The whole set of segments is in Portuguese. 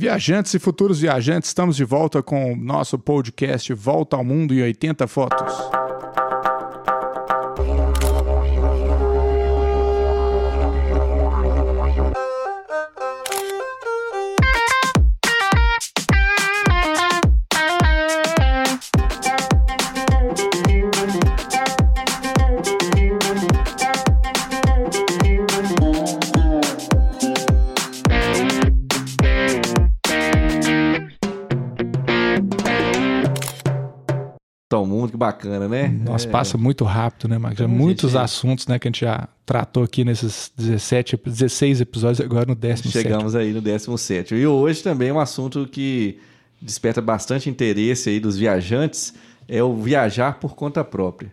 Viajantes e futuros viajantes, estamos de volta com o nosso podcast Volta ao Mundo em 80 Fotos. Bacana, né? Nossa, é. passa muito rápido, né, Marcos? Então, muitos gente... assuntos né, que a gente já tratou aqui nesses 17, 16 episódios, agora no 17. Chegamos aí no 17. E hoje também é um assunto que desperta bastante interesse aí dos viajantes, é o viajar por conta própria.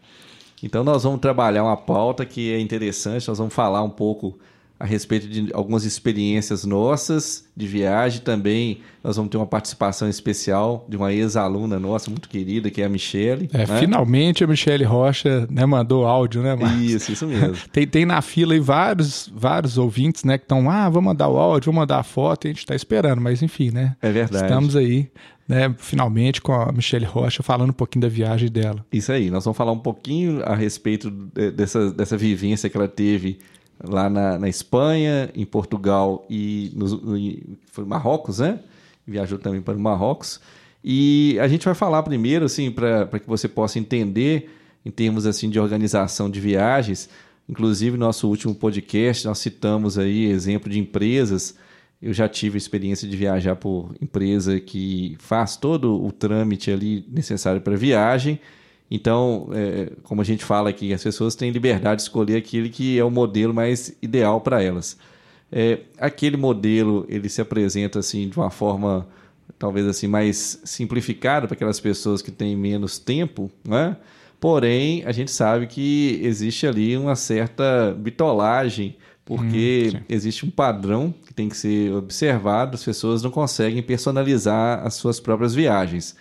Então nós vamos trabalhar uma pauta que é interessante, nós vamos falar um pouco a respeito de algumas experiências nossas de viagem. Também nós vamos ter uma participação especial de uma ex-aluna nossa, muito querida, que é a Michele. É, né? Finalmente a Michele Rocha né, mandou áudio, né, Marcos? Isso, isso mesmo. tem, tem na fila aí vários, vários ouvintes né, que estão, ah, vou mandar o áudio, vou mandar a foto, e a gente está esperando, mas enfim, né? É verdade. Estamos aí. Né, finalmente com a Michelle Rocha falando um pouquinho da viagem dela. Isso aí, nós vamos falar um pouquinho a respeito dessa, dessa vivência que ela teve lá na, na Espanha, em Portugal e no, no, foi Marrocos, né? Viajou também para o Marrocos. E a gente vai falar primeiro, assim, para que você possa entender em termos assim de organização de viagens. Inclusive, nosso último podcast, nós citamos aí exemplo de empresas. Eu já tive a experiência de viajar por empresa que faz todo o trâmite ali necessário para viagem então, é, como a gente fala aqui, as pessoas têm liberdade de escolher aquele que é o modelo mais ideal para elas. É, aquele modelo ele se apresenta assim de uma forma talvez assim mais simplificada para aquelas pessoas que têm menos tempo, né? Porém, a gente sabe que existe ali uma certa bitolagem, porque hum, existe um padrão que tem que ser observado, as pessoas não conseguem personalizar as suas próprias viagens.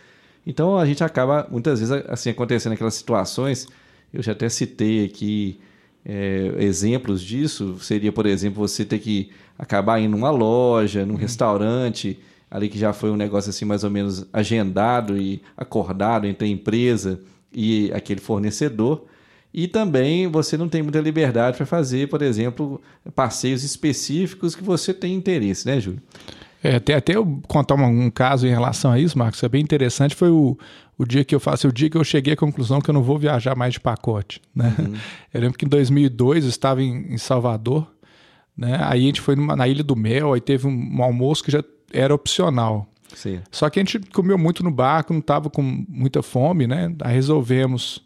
Então a gente acaba, muitas vezes, assim, acontecendo aquelas situações, eu já até citei aqui é, exemplos disso, seria, por exemplo, você ter que acabar indo numa loja, num uhum. restaurante, ali que já foi um negócio assim mais ou menos agendado e acordado entre a empresa e aquele fornecedor. E também você não tem muita liberdade para fazer, por exemplo, passeios específicos que você tem interesse, né, Júlio? É, até, até eu contar um, um, caso em relação a isso, Marcos, é bem interessante. Foi o, o dia que eu faço, o dia que eu cheguei à conclusão que eu não vou viajar mais de pacote. Né? Uhum. Eu lembro que em 2002 eu estava em, em Salvador, né? aí a gente foi numa, na Ilha do Mel, aí teve um, um almoço que já era opcional. Sim. Só que a gente comeu muito no barco, não estava com muita fome, né? Aí resolvemos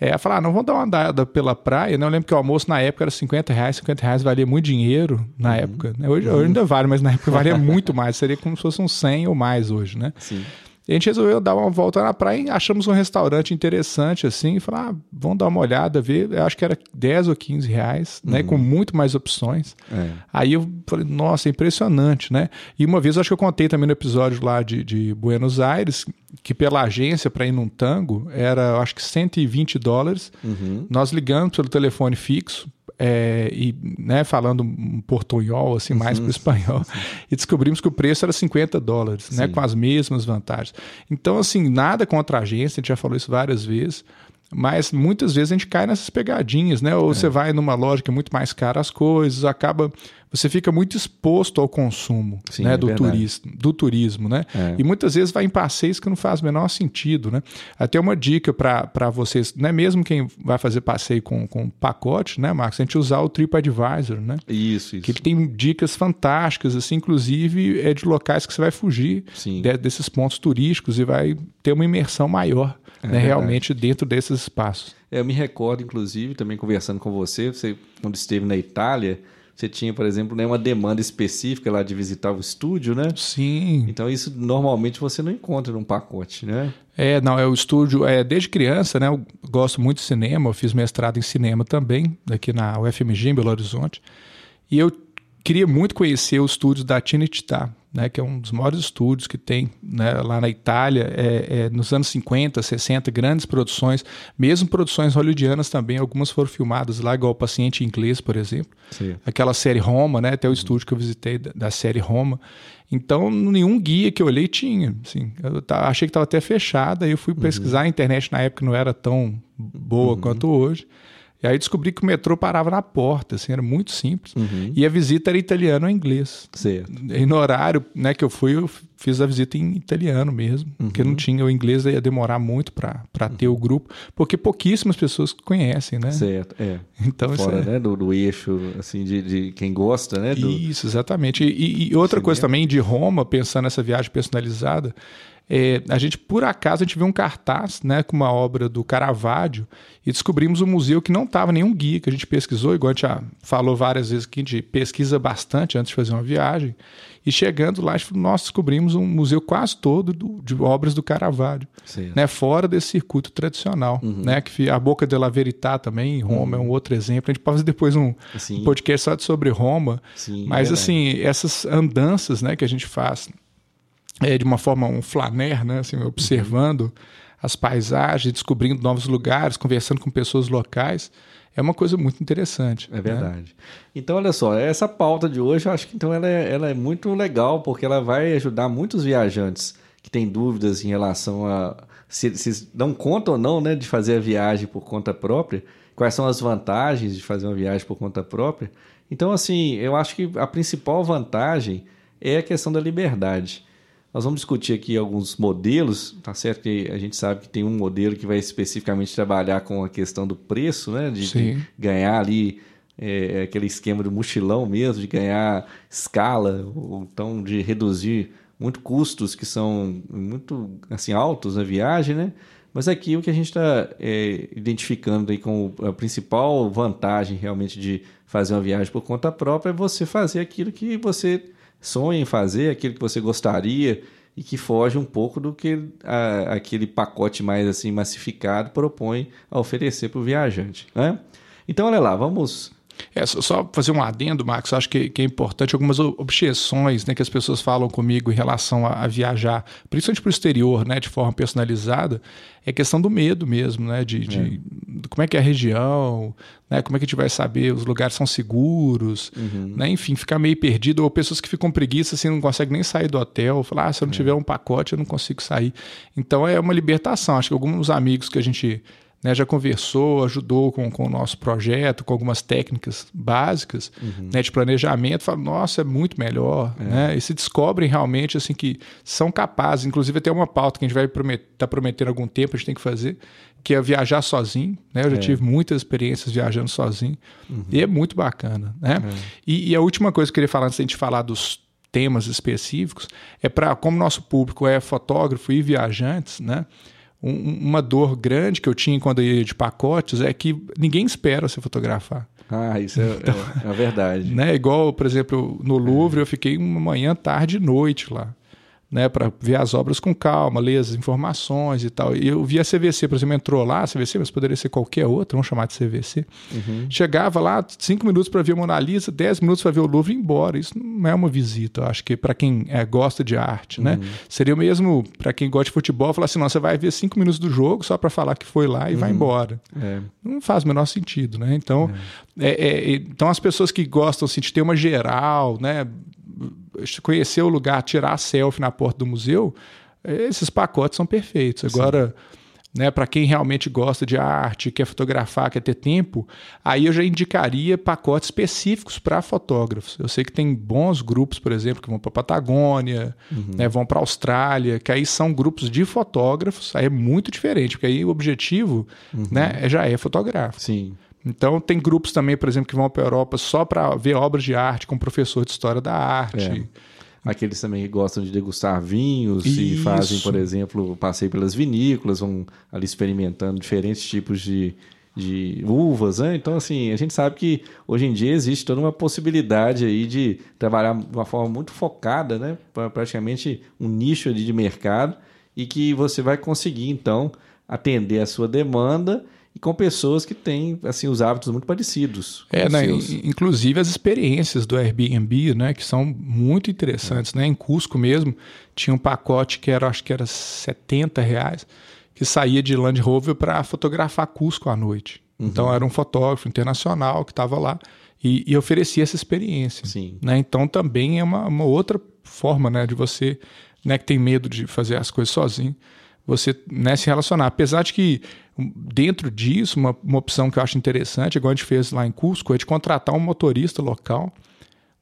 é, falar, ah, não vamos dar uma andada pela praia, né? Eu lembro que o almoço na época era 50 reais, 50 reais valia muito dinheiro na uhum. época. Né? Hoje, uhum. hoje ainda vale, mas na época valia muito mais, seria como se fosse uns 100 ou mais hoje, né? Sim. E a gente resolveu dar uma volta na praia e achamos um restaurante interessante, assim, e falar, ah, vamos dar uma olhada, ver. Eu acho que era 10 ou 15 reais, né? uhum. Com muito mais opções. É. Aí eu falei, nossa, impressionante, né? E uma vez, acho que eu contei também no episódio lá de, de Buenos Aires, que pela agência para ir num tango era, acho que 120 dólares. Uhum. Nós ligamos pelo telefone fixo é, e né, falando um portunhol, assim, mais para o espanhol, e descobrimos que o preço era 50 dólares, né, com as mesmas vantagens. Então, assim, nada contra a agência, a gente já falou isso várias vezes, mas muitas vezes a gente cai nessas pegadinhas, né? Ou é. você vai numa loja que é muito mais cara as coisas, acaba. Você fica muito exposto ao consumo Sim, né? É do, turismo, do turismo, né? É. E muitas vezes vai em passeios que não faz o menor sentido, né? Até uma dica para vocês, né? Mesmo quem vai fazer passeio com, com pacote, né, Marcos? A gente usar o TripAdvisor, né? Isso, isso. Que ele tem dicas fantásticas, assim, inclusive é de locais que você vai fugir de, desses pontos turísticos e vai ter uma imersão maior é né, realmente dentro desses espaços. É, eu me recordo, inclusive, também conversando com você, você quando esteve na Itália, você tinha, por exemplo, né, uma demanda específica lá de visitar o estúdio, né? Sim. Então isso normalmente você não encontra num pacote, né? É, não, é o estúdio, é, desde criança, né? Eu gosto muito de cinema, eu fiz mestrado em cinema também, aqui na UFMG, em Belo Horizonte. E eu queria muito conhecer os estúdios da Tinititá, né, que é um dos maiores estúdios que tem né, lá na Itália, é, é, nos anos 50, 60, grandes produções, mesmo produções hollywoodianas também, algumas foram filmadas lá, igual o Paciente Inglês, por exemplo. Sim. Aquela série Roma, né, até o estúdio que eu visitei da, da série Roma. Então, nenhum guia que eu olhei tinha. Assim, eu achei que estava até fechada, aí eu fui uhum. pesquisar, a internet na época não era tão boa uhum. quanto hoje. E aí descobri que o metrô parava na porta, assim, era muito simples. Uhum. E a visita era italiano ou inglês. Certo. E no horário né, que eu fui, eu fiz a visita em italiano mesmo, uhum. porque não tinha o inglês, ia demorar muito para uhum. ter o grupo, porque pouquíssimas pessoas conhecem, né? Certo, é. Então, Fora, é... né, do, do, eixo, assim, de, de, quem gosta, né? Do... Isso, exatamente. E, e outra Cinema. coisa também de Roma, pensando nessa viagem personalizada, é, a gente, por acaso, a gente viu um cartaz né, com uma obra do Caravaggio e descobrimos um museu que não estava nenhum guia, que a gente pesquisou, igual a gente já falou várias vezes que a gente pesquisa bastante antes de fazer uma viagem. E chegando lá, nós descobrimos um museu quase todo do, de obras do Caravaggio, né, fora desse circuito tradicional. Uhum. Né, que a Boca de la Verità também, em Roma, uhum. é um outro exemplo. A gente pode fazer depois um, um podcast só sobre Roma. Sim, mas, é assim, essas andanças né, que a gente faz é, de uma forma um flaner, né, assim, observando as paisagens, descobrindo novos lugares, conversando com pessoas locais. É uma coisa muito interessante. É né? verdade. Né? Então, olha só, essa pauta de hoje, eu acho que então ela é, ela é muito legal, porque ela vai ajudar muitos viajantes que têm dúvidas em relação a se, se dão conta ou não né, de fazer a viagem por conta própria, quais são as vantagens de fazer uma viagem por conta própria. Então, assim, eu acho que a principal vantagem é a questão da liberdade. Nós vamos discutir aqui alguns modelos, tá certo que a gente sabe que tem um modelo que vai especificamente trabalhar com a questão do preço, né? De, de ganhar ali é, aquele esquema do mochilão mesmo, de ganhar escala, ou então de reduzir muito custos que são muito assim altos na viagem, né? Mas aqui o que a gente está é, identificando aí como a principal vantagem realmente de fazer uma viagem por conta própria é você fazer aquilo que você sonha em fazer, aquilo que você gostaria e que foge um pouco do que a, aquele pacote mais assim massificado propõe a oferecer para o viajante. Né? Então, olha lá, vamos é, só fazer um adendo, Marcos, acho que, que, é importante algumas objeções né, que as pessoas falam comigo em relação a, a viajar, principalmente para o exterior, né, de forma personalizada, é questão do medo mesmo, né, de, é. de como é que é a região, né, como é que a gente vai saber os lugares são seguros, uhum. né, enfim, ficar meio perdido, ou pessoas que ficam preguiça assim, não conseguem nem sair do hotel, falar, ah, se eu não é. tiver um pacote eu não consigo sair. Então é uma libertação, acho que alguns amigos que a gente né, já conversou, ajudou com, com o nosso projeto, com algumas técnicas básicas uhum. né, de planejamento, fala, nossa, é muito melhor. É. Né? E se descobrem realmente assim que são capazes, inclusive até uma pauta que a gente vai estar promet tá prometendo algum tempo, a gente tem que fazer, que é viajar sozinho. Né? Eu já é. tive muitas experiências viajando sozinho uhum. e é muito bacana. Né? É. E, e, a última coisa que eu queria falar antes da gente falar dos temas específicos é para, como nosso público é fotógrafo e viajantes, né? Um, uma dor grande que eu tinha quando eu ia de pacotes é que ninguém espera se fotografar. Ah, isso é, então, é, é verdade. Né? Igual, por exemplo, no Louvre, é. eu fiquei uma manhã, tarde e noite lá né, para ver as obras com calma, ler as informações e tal. E eu vi a CVC, por exemplo, entrou lá, a CVC, mas poderia ser qualquer outra, vamos chamar de CVC. Uhum. Chegava lá, cinco minutos para ver a Mona Lisa, dez minutos para ver o Louvre e ir embora. Isso não é uma visita, eu acho que para quem é, gosta de arte, né? uhum. né? Seria o mesmo para quem gosta de futebol, falar assim, não, você vai ver cinco minutos do jogo só para falar que foi lá e uhum. vai embora. É. Não faz o menor sentido, né? Então, é. É, é então as pessoas que gostam assim, de ter uma geral, né? Conhecer o lugar, tirar selfie na porta do museu, esses pacotes são perfeitos. Agora, né, para quem realmente gosta de arte, quer fotografar, quer ter tempo, aí eu já indicaria pacotes específicos para fotógrafos. Eu sei que tem bons grupos, por exemplo, que vão para Patagônia, uhum. né, vão para Austrália, que aí são grupos de fotógrafos. Aí é muito diferente, porque aí o objetivo, uhum. né, já é fotográfico. Sim. Então, tem grupos também, por exemplo, que vão para a Europa só para ver obras de arte com professor de história da arte. É. Aqueles também que gostam de degustar vinhos Isso. e fazem, por exemplo, passeio pelas vinícolas, vão ali experimentando diferentes tipos de, de uvas, né? Então, assim, a gente sabe que hoje em dia existe toda uma possibilidade aí de trabalhar de uma forma muito focada, né? Praticamente um nicho ali de mercado e que você vai conseguir, então, atender a sua demanda e com pessoas que têm assim os hábitos muito parecidos. É, né, inclusive as experiências do Airbnb, né, que são muito interessantes, é. né? Em Cusco mesmo tinha um pacote que era, acho que era 70 reais, que saía de Land Rover para fotografar Cusco à noite. Uhum. Então era um fotógrafo internacional que estava lá e, e, oferecia essa experiência. Sim. Né? Então também é uma, uma outra forma, né, de você, né, que tem medo de fazer as coisas sozinho você né, se relacionar. Apesar de que dentro disso, uma, uma opção que eu acho interessante, igual a gente fez lá em Cusco, é de contratar um motorista local,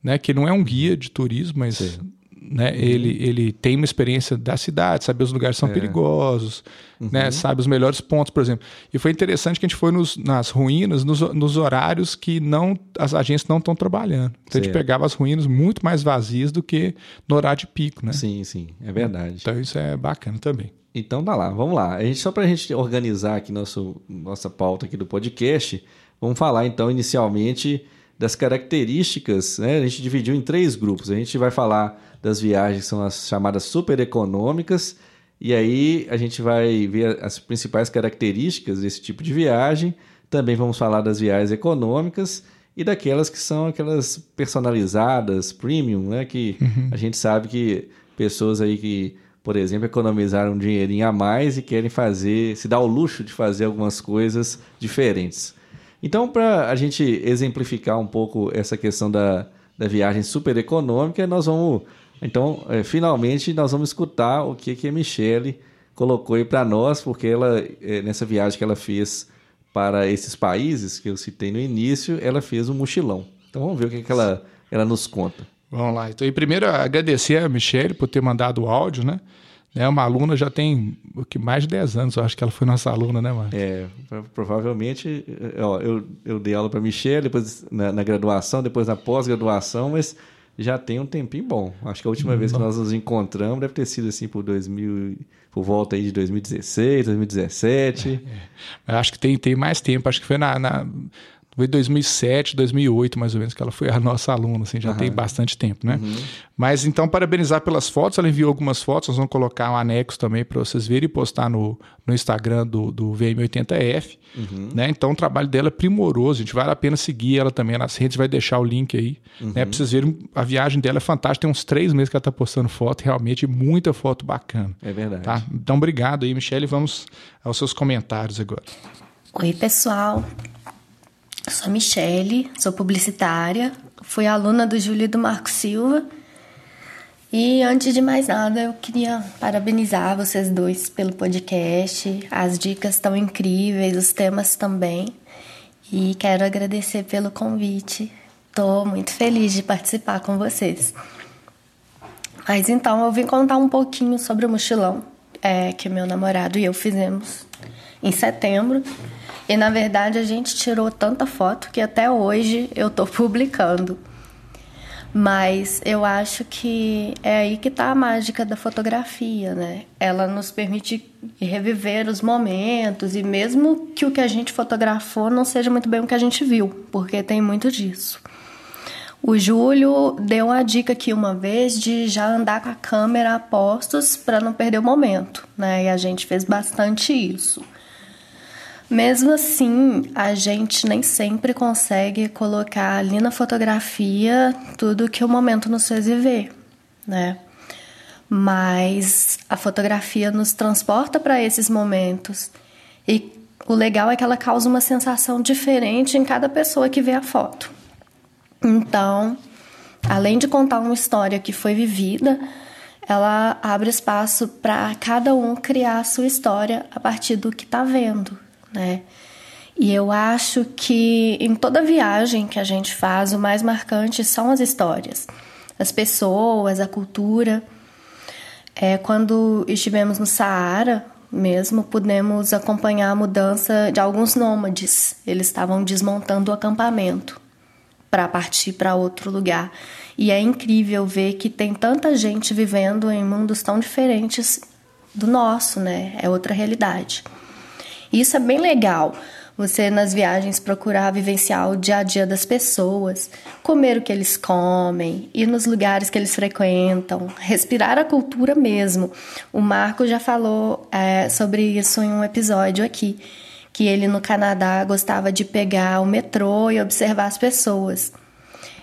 né, que não é um guia de turismo, mas Sim né? Uhum. Ele, ele tem uma experiência da cidade, sabe os lugares são é. perigosos, uhum. né? Sabe os melhores pontos, por exemplo. E foi interessante que a gente foi nos, nas ruínas nos, nos horários que não as agências não estão trabalhando. Então certo. a gente pegava as ruínas muito mais vazias do que no horário de pico, né? Sim, sim, é verdade. Então isso é bacana também. Então tá lá, vamos lá. A gente, só para a gente organizar aqui nosso, nossa pauta aqui do podcast, vamos falar então inicialmente das características, né? A gente dividiu em três grupos. A gente vai falar das viagens, que são as chamadas super econômicas, e aí a gente vai ver as principais características desse tipo de viagem. Também vamos falar das viagens econômicas e daquelas que são aquelas personalizadas, premium, né? Que uhum. a gente sabe que pessoas aí que, por exemplo, economizaram um dinheirinho a mais e querem fazer, se dar o luxo de fazer algumas coisas diferentes. Então, para a gente exemplificar um pouco essa questão da, da viagem super econômica, nós vamos. Então, é, finalmente, nós vamos escutar o que, que a Michelle colocou aí para nós, porque ela, é, nessa viagem que ela fez para esses países que eu citei no início, ela fez um mochilão. Então, vamos ver o que, que ela, ela nos conta. Vamos lá. Então, primeiro, agradecer a Michelle por ter mandado o áudio, né? É uma aluna já tem o que mais de 10 anos, eu acho que ela foi nossa aluna, né, Marcos? É, provavelmente, é, ó, eu, eu dei aula para Michelle, depois na, na, graduação, depois na pós-graduação, mas já tem um tempinho bom. Acho que a última vez que nós nos encontramos deve ter sido assim por 2000, por volta aí de 2016, 2017. É, é. Acho que tem, tem mais tempo, acho que foi na, na foi 2007, 2008, mais ou menos, que ela foi a nossa aluna, assim, já uhum. tem bastante tempo, né? Uhum. Mas então, parabenizar pelas fotos, ela enviou algumas fotos, nós vamos colocar um anexo também para vocês verem e postar no, no Instagram do, do VM80F, uhum. né? Então, o trabalho dela é primoroso, a gente vale a pena seguir ela também nas redes, vai deixar o link aí, né? Pra vocês verem, a viagem dela é fantástica, tem uns três meses que ela tá postando foto, realmente muita foto bacana. É verdade. Tá? Então, obrigado aí, Michele, vamos aos seus comentários agora. Oi, pessoal. Sou Michele, sou publicitária, fui aluna do Júlio e do Marco Silva. E antes de mais nada, eu queria parabenizar vocês dois pelo podcast. As dicas estão incríveis, os temas também. E quero agradecer pelo convite. Estou muito feliz de participar com vocês. Mas então, eu vim contar um pouquinho sobre o mochilão é, que meu namorado e eu fizemos em setembro. E na verdade a gente tirou tanta foto que até hoje eu tô publicando. Mas eu acho que é aí que tá a mágica da fotografia, né? Ela nos permite reviver os momentos e mesmo que o que a gente fotografou não seja muito bem o que a gente viu, porque tem muito disso. O Júlio deu a dica aqui uma vez de já andar com a câmera a postos para não perder o momento, né? E a gente fez bastante isso. Mesmo assim, a gente nem sempre consegue colocar ali na fotografia tudo que o momento nos fez viver, né? Mas a fotografia nos transporta para esses momentos e o legal é que ela causa uma sensação diferente em cada pessoa que vê a foto. Então, além de contar uma história que foi vivida, ela abre espaço para cada um criar a sua história a partir do que está vendo, né? E eu acho que em toda viagem que a gente faz, o mais marcante são as histórias, as pessoas, a cultura. É, quando estivemos no Saara, mesmo, pudemos acompanhar a mudança de alguns nômades. Eles estavam desmontando o acampamento para partir para outro lugar. E é incrível ver que tem tanta gente vivendo em mundos tão diferentes do nosso, né? É outra realidade. Isso é bem legal. Você nas viagens procurar vivenciar o dia a dia das pessoas, comer o que eles comem, ir nos lugares que eles frequentam, respirar a cultura mesmo. O Marco já falou é, sobre isso em um episódio aqui, que ele no Canadá gostava de pegar o metrô e observar as pessoas.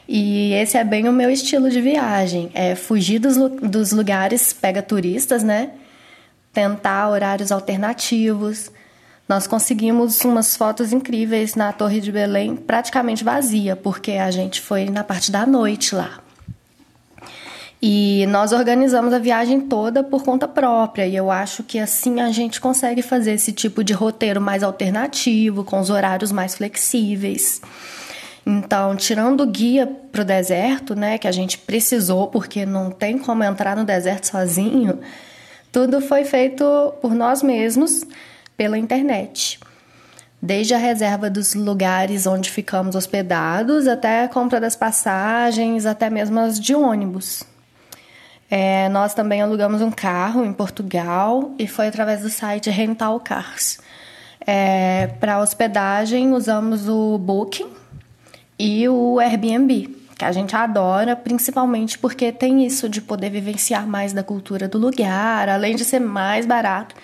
E esse é bem o meu estilo de viagem, é fugir dos, dos lugares pega turistas, né? Tentar horários alternativos. Nós conseguimos umas fotos incríveis na Torre de Belém, praticamente vazia, porque a gente foi na parte da noite lá. E nós organizamos a viagem toda por conta própria, e eu acho que assim a gente consegue fazer esse tipo de roteiro mais alternativo, com os horários mais flexíveis. Então, tirando o guia para o deserto, né, que a gente precisou, porque não tem como entrar no deserto sozinho, tudo foi feito por nós mesmos, pela internet. Desde a reserva dos lugares onde ficamos hospedados, até a compra das passagens, até mesmo as de ônibus. É, nós também alugamos um carro em Portugal e foi através do site Rental Cars. É, Para hospedagem, usamos o Booking e o Airbnb, que a gente adora, principalmente porque tem isso de poder vivenciar mais da cultura do lugar, além de ser mais barato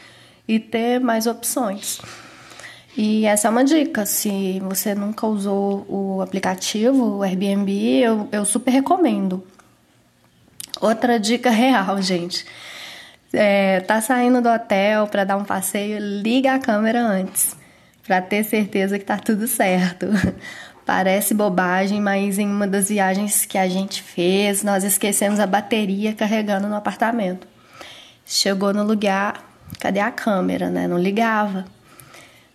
e ter mais opções. E essa é uma dica. Se você nunca usou o aplicativo, o Airbnb, eu, eu super recomendo. Outra dica real, gente. É, tá saindo do hotel para dar um passeio, liga a câmera antes, para ter certeza que tá tudo certo. Parece bobagem, mas em uma das viagens que a gente fez, nós esquecemos a bateria carregando no apartamento. Chegou no lugar, cadê a câmera, né? Não ligava.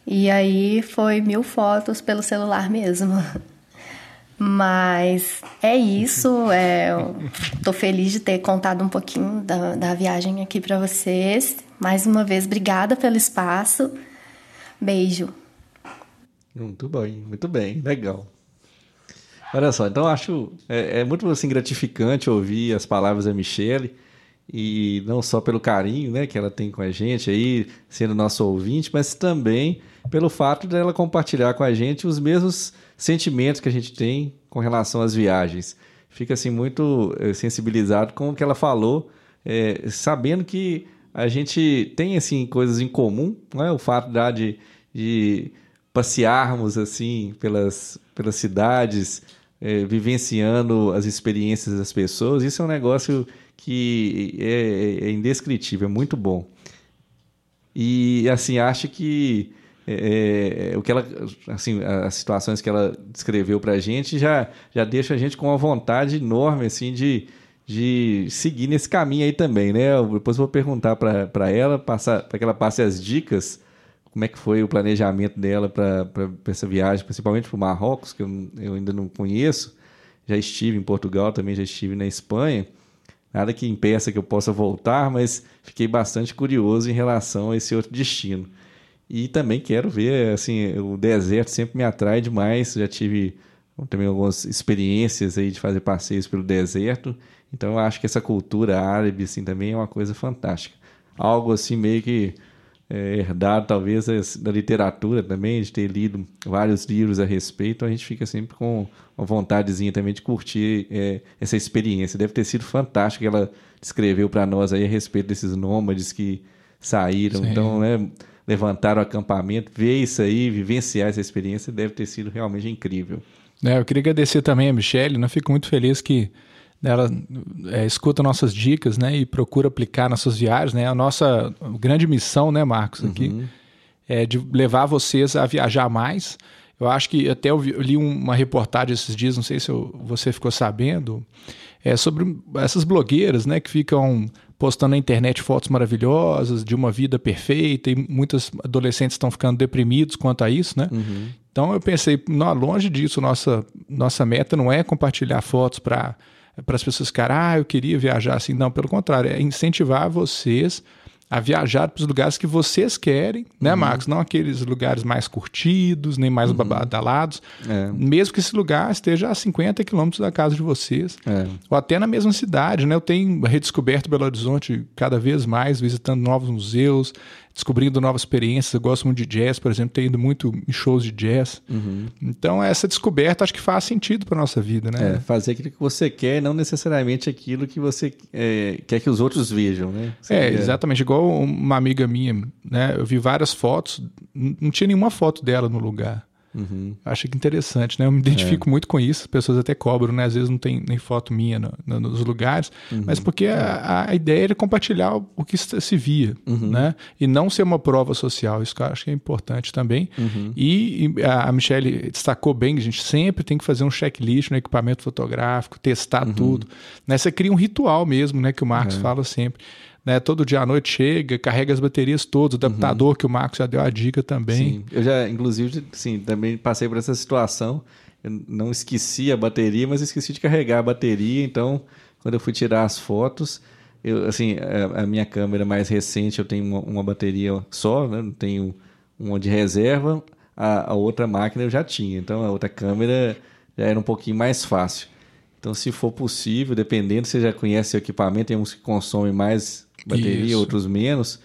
E aí foi mil fotos pelo celular mesmo. Mas é isso. É, tô feliz de ter contado um pouquinho da, da viagem aqui para vocês. Mais uma vez, obrigada pelo espaço. Beijo. Muito bem, muito bem, legal. Olha só, então acho é, é, muito assim gratificante ouvir as palavras da Michelle e não só pelo carinho, né, que ela tem com a gente aí, sendo nosso ouvinte, mas também pelo fato dela compartilhar com a gente os mesmos sentimentos que a gente tem com relação às viagens. Fica assim muito eh, sensibilizado com o que ela falou, é, sabendo que a gente tem assim coisas em comum, é o fato de, de passearmos assim pelas, pelas cidades, é, vivenciando as experiências das pessoas. Isso é um negócio que é, é indescritível, é muito bom. E assim acho que é, é, o que ela, assim, as situações que ela descreveu para a gente já, já deixa a gente com uma vontade enorme, assim, de, de seguir nesse caminho aí também, né? Eu, depois vou perguntar para ela, para que ela passe as dicas, como é que foi o planejamento dela para essa viagem, principalmente para o Marrocos, que eu, eu ainda não conheço. Já estive em Portugal, também já estive na Espanha. Nada que impeça que eu possa voltar, mas fiquei bastante curioso em relação a esse outro destino. E também quero ver, assim, o deserto sempre me atrai demais. Já tive também algumas experiências aí de fazer passeios pelo deserto. Então eu acho que essa cultura árabe assim também é uma coisa fantástica. Algo assim meio que é, herdado talvez da literatura também, de ter lido vários livros a respeito, a gente fica sempre com uma vontadezinha também de curtir é, essa experiência. Deve ter sido fantástico que ela descreveu para nós aí a respeito desses nômades que saíram. Sim. Então, né? levantar o acampamento, ver isso aí, vivenciar essa experiência, deve ter sido realmente incrível. É, eu queria agradecer também a Michelle, né? fico muito feliz que ela é, escuta nossas dicas né? e procura aplicar nas suas viagens. Né? A nossa grande missão, né, Marcos, aqui, uhum. é de levar vocês a viajar mais. Eu acho que até eu, li uma reportagem esses dias, não sei se eu, você ficou sabendo, é sobre essas blogueiras, né, que ficam postando na internet fotos maravilhosas de uma vida perfeita e muitos adolescentes estão ficando deprimidos quanto a isso, né? Uhum. Então eu pensei, não, longe disso, nossa, nossa meta não é compartilhar fotos para para as pessoas ficarem, ah, eu queria viajar assim. Não, pelo contrário, é incentivar vocês a viajar para os lugares que vocês querem, né, uhum. Marcos? Não aqueles lugares mais curtidos, nem mais uhum. badalados. É. Mesmo que esse lugar esteja a 50 quilômetros da casa de vocês. É. Ou até na mesma cidade, né? Eu tenho redescoberto Belo Horizonte cada vez mais, visitando novos museus, descobrindo novas experiências. Eu gosto muito de jazz, por exemplo, tenho ido muito em shows de jazz. Uhum. Então, essa descoberta acho que faz sentido para nossa vida, né? É, fazer aquilo que você quer, não necessariamente aquilo que você é, quer que os outros vejam, né? é, exatamente. Igual uma amiga minha, né? Eu vi várias fotos, não tinha nenhuma foto dela no lugar. Uhum. Acho que interessante, né? Eu me identifico é. muito com isso. As pessoas até cobram, né? Às vezes não tem nem foto minha no, no, nos lugares, uhum. mas porque a, a, ideia era compartilhar o que se via, uhum. né? E não ser uma prova social. Isso que eu acho que é importante também. Uhum. E, e a Michelle destacou bem, a gente sempre tem que fazer um checklist no equipamento fotográfico, testar uhum. tudo. Né? Você cria um ritual mesmo, né? Que o Marcos é. fala sempre né? Todo dia à noite chega, carrega as baterias todas, o adaptador uhum. que o Marcos já deu a dica também. Sim, eu já, inclusive, sim, também passei por essa situação. Eu não esqueci a bateria, mas esqueci de carregar a bateria. Então, quando eu fui tirar as fotos, eu, assim, a, a minha câmera mais recente, eu tenho uma, uma bateria só, né? não tenho uma de reserva. A, a outra máquina eu já tinha, então a outra câmera já era um pouquinho mais fácil. Então, se for possível, dependendo, você já conhece o equipamento, tem uns que consomem mais bateria, Isso. outros menos.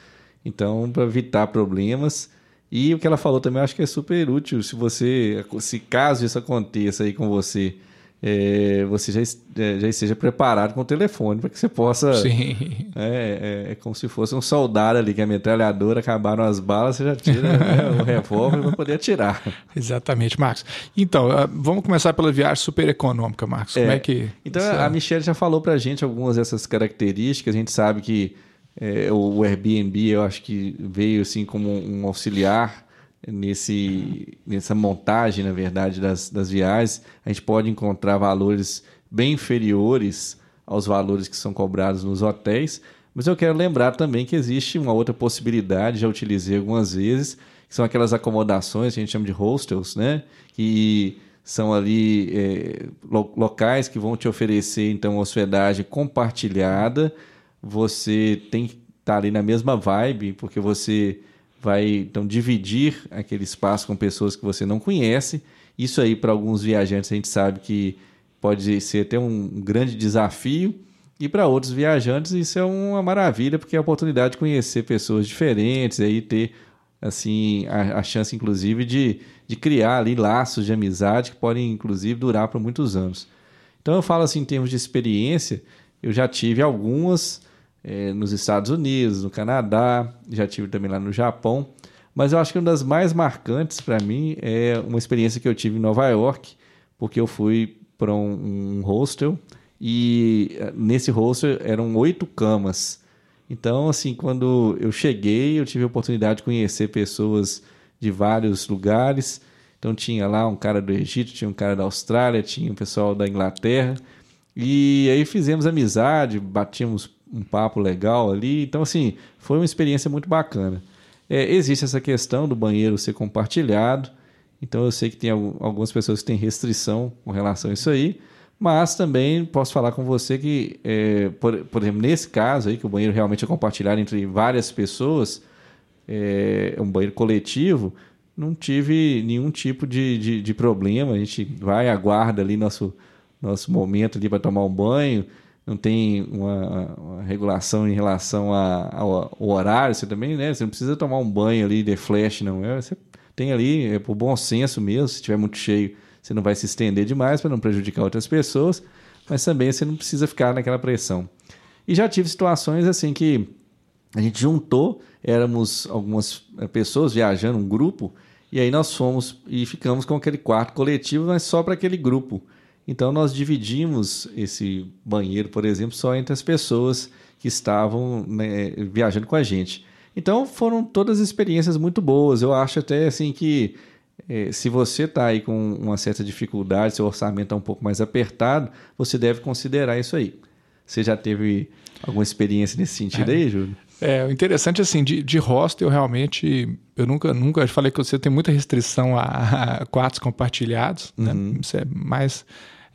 Então, para evitar problemas. E o que ela falou também, eu acho que é super útil se você, se caso isso aconteça aí com você, é, você já, é, já esteja preparado com o telefone para que você possa. Sim. É, é, é, como se fosse um soldado ali, que a metralhadora acabaram as balas, você já tira né, o revólver para poder atirar. Exatamente, Marcos. Então, ah, vamos começar pela viagem super econômica, Marcos. Como é, que. Então, a Michelle já falou para a gente algumas dessas características, a gente sabe que é, o Airbnb eu acho que veio assim como um auxiliar nesse, nessa montagem, na verdade, das, das viagens. A gente pode encontrar valores bem inferiores aos valores que são cobrados nos hotéis. Mas eu quero lembrar também que existe uma outra possibilidade, já utilizei algumas vezes, que são aquelas acomodações que a gente chama de hostels, né? Que são ali é, locais que vão te oferecer então hospedagem compartilhada você tem que estar tá ali na mesma vibe, porque você vai então dividir aquele espaço com pessoas que você não conhece. Isso aí para alguns viajantes a gente sabe que pode ser até um grande desafio. E para outros viajantes isso é uma maravilha, porque é a oportunidade de conhecer pessoas diferentes, aí ter assim a, a, chance inclusive de, de criar ali laços de amizade que podem inclusive durar por muitos anos. Então eu falo assim em termos de experiência, eu já tive algumas é, nos Estados Unidos, no Canadá, já tive também lá no Japão. Mas eu acho que uma das mais marcantes para mim é uma experiência que eu tive em Nova York, porque eu fui para um, um hostel e eh, nesse hostel eram oito camas. Então, assim, quando eu cheguei, eu tive a oportunidade de conhecer pessoas de vários lugares. Então, tinha lá um cara do Egito, tinha um cara da Austrália, tinha um pessoal da Inglaterra. E aí fizemos amizade, batíamos um papo legal ali. Então, assim, foi uma experiência muito bacana. É, existe essa questão do banheiro ser compartilhado. Então, eu sei que tem algumas pessoas que têm restrição com relação a isso aí. Mas também posso falar com você que, é, por, por, exemplo, nesse caso aí, que o banheiro realmente é compartilhado entre várias pessoas, é um banheiro coletivo, não tive nenhum tipo de, de, de problema. A gente vai, aguarda ali nosso, nosso momento ali para tomar um banho não tem uma, uma, regulação em relação a, ao, ao, horário, você também, né? Você não precisa tomar um banho ali de flash, não. É, você tem ali, é por bom senso mesmo, se estiver muito cheio, você não vai se estender demais para não prejudicar outras pessoas, mas também você não precisa ficar naquela pressão. E já tive situações assim que a gente juntou, éramos algumas eh, pessoas viajando, um grupo, e aí nós fomos e ficamos com aquele quarto coletivo, mas só para aquele grupo. Então nós dividimos esse banheiro, por exemplo, só entre as pessoas que estavam né, viajando com a gente. Então foram todas experiências muito boas. Eu acho até assim que é, se você está aí com uma certa dificuldade, seu orçamento está um pouco mais apertado, você deve considerar isso aí. Você já teve alguma experiência nesse sentido é. aí, Júlio? É, o interessante assim, de, de hostel realmente, eu nunca, nunca falei que você tem muita restrição a, a quartos compartilhados, né? uhum. né? Isso é mais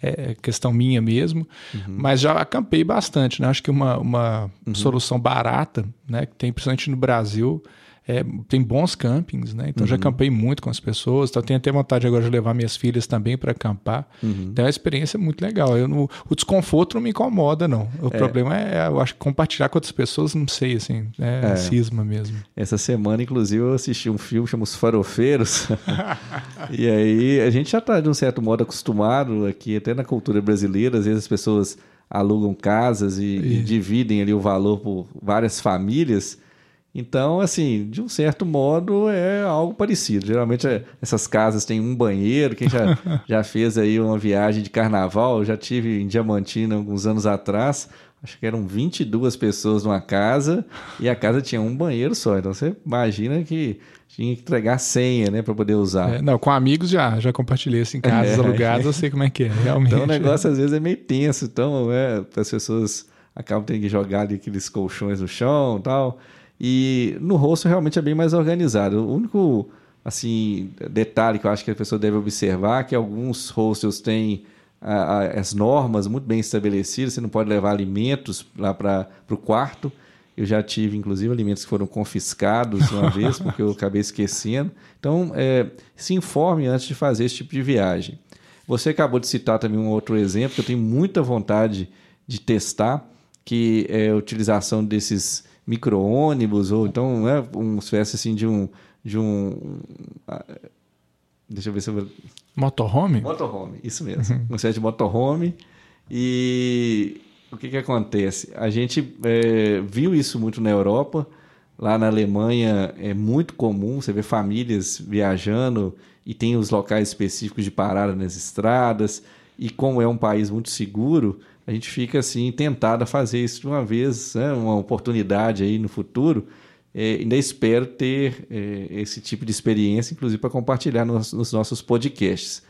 é questão minha mesmo, uhum. mas já acampei bastante, né? Acho que uma, uma uhum. solução barata, né, que tem principalmente no Brasil, é, tem bons campings, né? Então uhum. já campei muito com as pessoas. Então tenho até vontade agora de levar minhas filhas também para acampar. Uhum. Então é uma experiência muito legal. Eu não, o desconforto não me incomoda, não. O é. problema é, eu acho que compartilhar com outras pessoas, não sei, assim, é, é. cisma mesmo. Essa semana, inclusive, eu assisti um filme chamado Os Farofeiros. e aí a gente já está, de um certo modo, acostumado aqui, até na cultura brasileira, às vezes as pessoas alugam casas e, e dividem ali o valor por várias famílias. Então, assim, de um certo modo é algo parecido. Geralmente é, essas casas têm um banheiro. Quem já, já fez aí uma viagem de carnaval, eu já tive em Diamantina alguns anos atrás. Acho que eram 22 pessoas numa casa e a casa tinha um banheiro só. Então você imagina que tinha que entregar senha, né, para poder usar. É, não, com amigos já, já compartilhei assim, casas é. alugadas, eu sei como é que é, realmente. Então o negócio às vezes é meio tenso. Então, é, as pessoas acabam tendo que jogar ali aqueles colchões no chão e tal. E no rosto realmente é bem mais organizado. O único assim detalhe que eu acho que a pessoa deve observar é que alguns hostels têm a, a, as normas muito bem estabelecidas. Você não pode levar alimentos lá para o quarto. Eu já tive, inclusive, alimentos que foram confiscados uma vez, porque eu acabei esquecendo. Então, é, se informe antes de fazer esse tipo de viagem. Você acabou de citar também um outro exemplo que eu tenho muita vontade de testar, que é a utilização desses micro-ônibus, ou então né, uma espécie assim de um. De um deixa eu ver se eu vou... Motorhome? Motorhome, isso mesmo. Uhum. Uma espécie de motorhome. E o que, que acontece? A gente é, viu isso muito na Europa. Lá na Alemanha é muito comum você ver famílias viajando e tem os locais específicos de parada nas estradas. E como é um país muito seguro, a gente fica assim tentado a fazer isso de uma vez, né? uma oportunidade aí no futuro. É, ainda espero ter é, esse tipo de experiência, inclusive para compartilhar nos, nos, nossos podcasts.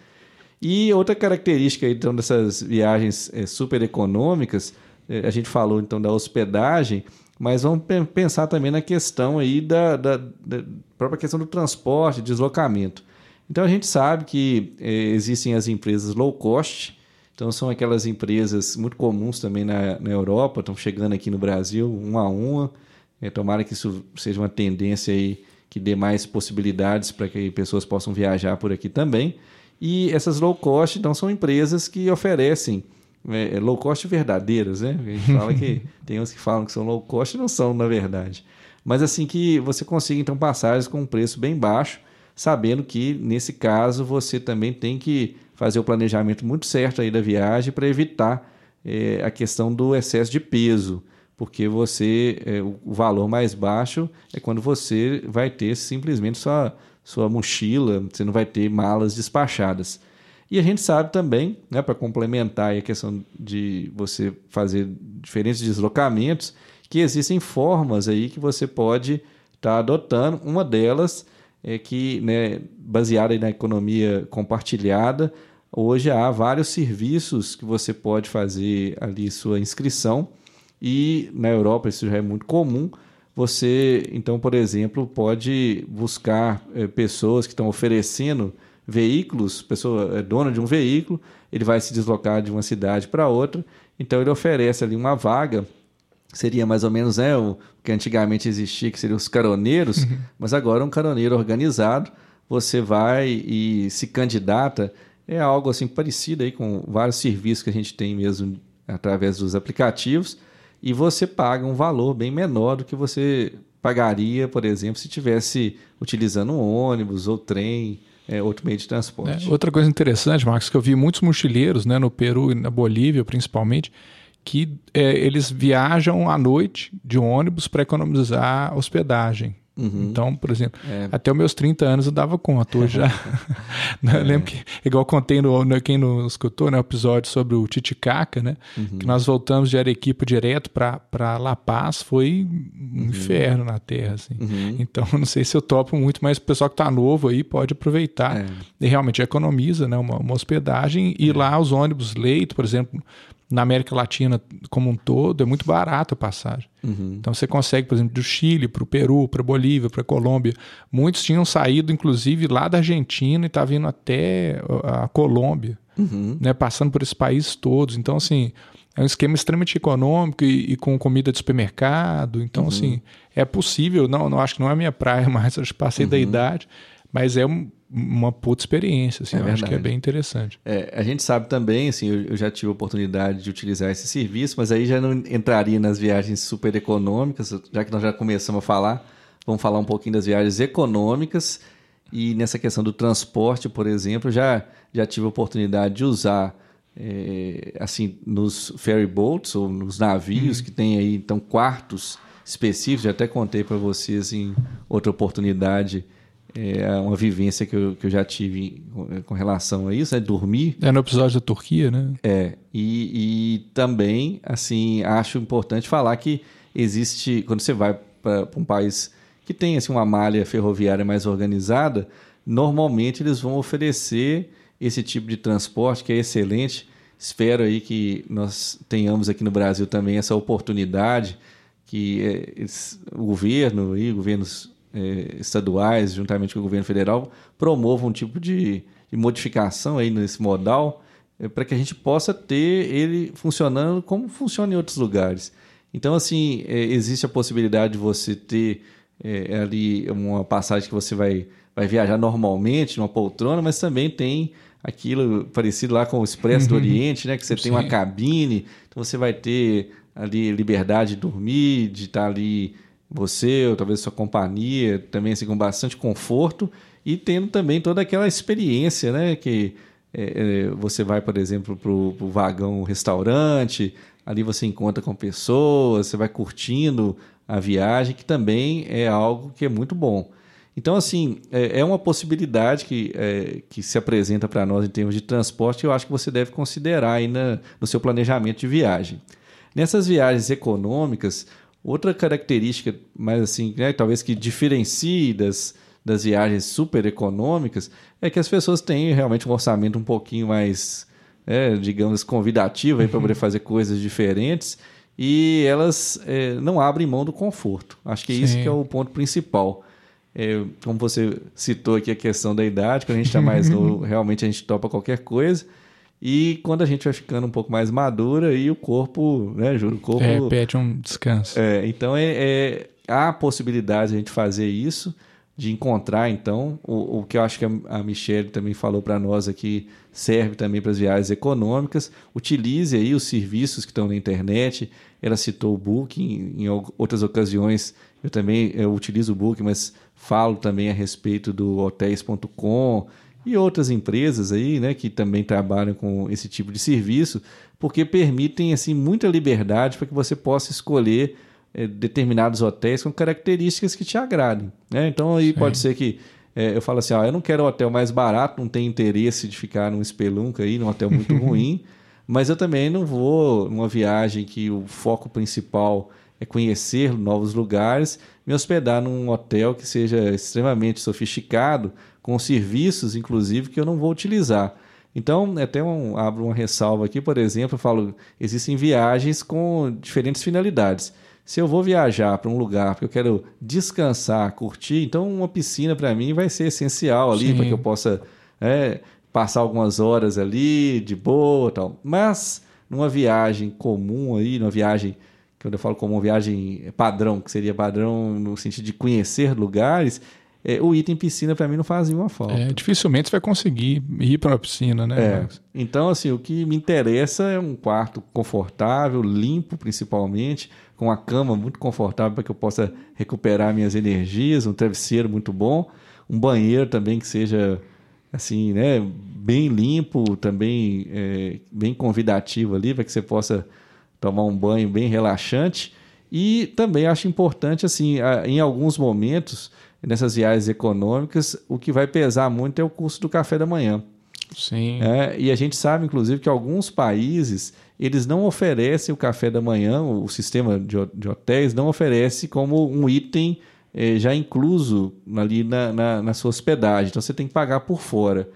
E outra característica então dessas viagens é, super econômicas, é, a gente falou então da hospedagem, mas vamos pensar também na questão aí da, da, da própria questão do transporte, deslocamento. Então a gente sabe que é, existem as empresas low cost, então são aquelas empresas muito comuns também na, na Europa, estão chegando aqui no Brasil, uma a uma. É, tomara que isso seja uma tendência aí que dê mais possibilidades para que pessoas possam viajar por aqui também. E essas low cost, então, são empresas que oferecem é, é low cost verdadeiras, né? A gente fala que tem uns que falam que são low cost e não são, na verdade. Mas assim que você consiga, então, passagens com um preço bem baixo, sabendo que, nesse caso, você também tem que fazer o planejamento muito certo aí da viagem para evitar é, a questão do excesso de peso, porque você é, o valor mais baixo é quando você vai ter simplesmente sua, sua mochila, você não vai ter malas despachadas. E a gente sabe também, né, para complementar a questão de você fazer diferentes deslocamentos, que existem formas aí que você pode estar tá adotando. Uma delas é que, né, na economia compartilhada, hoje há vários serviços que você pode fazer ali sua inscrição e na Europa isso já é muito comum. Você, então, por exemplo, pode buscar é, pessoas que estão oferecendo veículos, pessoa é dona de um veículo, ele vai se deslocar de uma cidade para outra, então ele oferece ali uma vaga seria mais ou menos né, o que antigamente existia, que seriam os caroneiros, uhum. mas agora um caroneiro organizado, você vai e se candidata, é algo assim parecido aí com vários serviços que a gente tem mesmo através dos aplicativos, e você paga um valor bem menor do que você pagaria, por exemplo, se tivesse utilizando um ônibus ou trem, é, outro meio de transporte. É, outra coisa interessante, Marcos, que eu vi muitos mochileiros, né, no Peru e na Bolívia principalmente, que é, eles viajam à noite de ônibus para economizar hospedagem. Uhum. Então, por exemplo, é. até os meus 30 anos eu dava conta. Hoje já. é. lembro que, igual contei no, no, quem não escutou, né, o episódio sobre o Titicaca, né? Uhum. Que nós voltamos de Arequipa direto para La Paz, foi um uhum. inferno na terra, assim. Uhum. Então, não sei se eu topo muito, mas o pessoal que está novo aí pode aproveitar. É. E realmente economiza, né? Uma, uma hospedagem e é. lá os ônibus leito, por exemplo, na América Latina como um todo, é muito barato a passagem. Uhum. Então você consegue, por exemplo, do Chile para o Peru, para a Bolívia, para a Colômbia. Muitos tinham saído, inclusive, lá da Argentina e tá vindo até a Colômbia, uhum. né, passando por esses países todos. Então, assim, é um esquema extremamente econômico e, e com comida de supermercado. Então, uhum. assim, é possível. Não, não acho que não é a minha praia, mas acho que passei uhum. da idade. Mas é um, uma puta experiência, assim, é eu acho que é bem interessante. É, a gente sabe também, assim, eu, eu, já tive a oportunidade de utilizar esse serviço, mas aí já não entraria nas viagens super econômicas, já que nós já começamos a falar, vamos falar um pouquinho das viagens econômicas e nessa questão do transporte, por exemplo, já, já tive a oportunidade de usar é, assim, nos ferry boats ou nos navios uhum. que tem aí então quartos específicos, já até contei para vocês em outra oportunidade é uma vivência que eu, que eu já tive com relação a isso, é dormir. É no episódio da Turquia, né? É, e, e também, assim, acho importante falar que existe, quando você vai para um país que tem assim, uma malha ferroviária mais organizada, normalmente eles vão oferecer esse tipo de transporte que é excelente. Espero aí que nós tenhamos aqui no Brasil também essa oportunidade que é, o governo e governos é, estaduais, juntamente com o governo federal, promovam um tipo de, de modificação aí nesse modal é, para que a gente possa ter ele funcionando como funciona em outros lugares. Então, assim, é, existe a possibilidade de você ter ali uma passagem que você vai, vai viajar normalmente numa poltrona, mas também tem aquilo parecido lá com o Expresso uhum. do Oriente, né? Que você Sim. tem uma cabine, então você vai ter ali liberdade de dormir, de estar ali você, ou talvez sua companhia, também assim, com bastante conforto e tendo também toda aquela experiência, né? Que é, é você vai, por exemplo, para o vagão restaurante, ali você encontra com pessoas, você vai curtindo a viagem, que também é algo que é muito bom. Então, assim, é, é uma possibilidade que, é, que se apresenta para nós em termos de transporte eu acho que você deve considerar aí na, no seu planejamento de viagem. Nessas viagens econômicas, outra característica, mais assim, né, talvez que diferencie das, das viagens super econômicas, é que as pessoas têm realmente um orçamento um pouquinho mais, é, digamos, convidativo para poder uhum. fazer coisas diferentes e elas é, não abrem mão do conforto. Acho que é isso que é o ponto principal. É, como você citou aqui a questão da idade, quando a gente está mais novo, realmente a gente topa qualquer coisa. E quando a gente vai ficando um pouco mais madura, aí o corpo, né, Juro, o corpo... É, pede um descanso. É, então é, é, há a possibilidade de a gente fazer isso, de encontrar, então, o, o que eu acho que a, a Michelle também falou para nós aqui, serve também para as viagens econômicas. Utilize aí os serviços que estão na internet. Ela citou o Booking, em outras ocasiões eu também eu utilizo o Booking, mas falo também a respeito do hotéis.com e outras empresas aí, né, que também trabalham com esse tipo de serviço, porque permitem assim muita liberdade para que você possa escolher é, determinados hotéis com características que te agradem. Né? Então aí Sim. pode ser que é, eu falo assim, ah, eu não quero um hotel mais barato, não tenho interesse de ficar num espelunca aí, num hotel muito ruim, mas eu também não vou numa viagem que o foco principal é conhecer novos lugares, me hospedar num hotel que seja extremamente sofisticado, com serviços, inclusive, que eu não vou utilizar. Então, até um, abro uma ressalva aqui, por exemplo, eu falo, existem viagens com diferentes finalidades. Se eu vou viajar para um lugar porque eu quero descansar, curtir, então uma piscina para mim vai ser essencial ali para que eu possa é, passar algumas horas ali de boa, tal. Mas numa viagem comum aí, numa viagem quando eu falo como uma viagem padrão, que seria padrão no sentido de conhecer lugares, é, o item piscina para mim não fazia uma falta. É, dificilmente você vai conseguir ir para uma piscina, né? É. Então, assim, o que me interessa é um quarto confortável, limpo principalmente, com uma cama muito confortável para que eu possa recuperar minhas energias, um travesseiro muito bom, um banheiro também que seja assim, né, bem limpo, também é, bem convidativo ali, para que você possa tomar um banho bem relaxante. E também acho importante, assim, em alguns momentos, nessas viagens econômicas, o que vai pesar muito é o custo do café da manhã. Sim. É, e a gente sabe, inclusive, que alguns países eles não oferecem o café da manhã, o sistema de, de hotéis não oferece como um item eh, já incluso ali na, na, na, sua hospedagem. Então você tem que pagar por fora.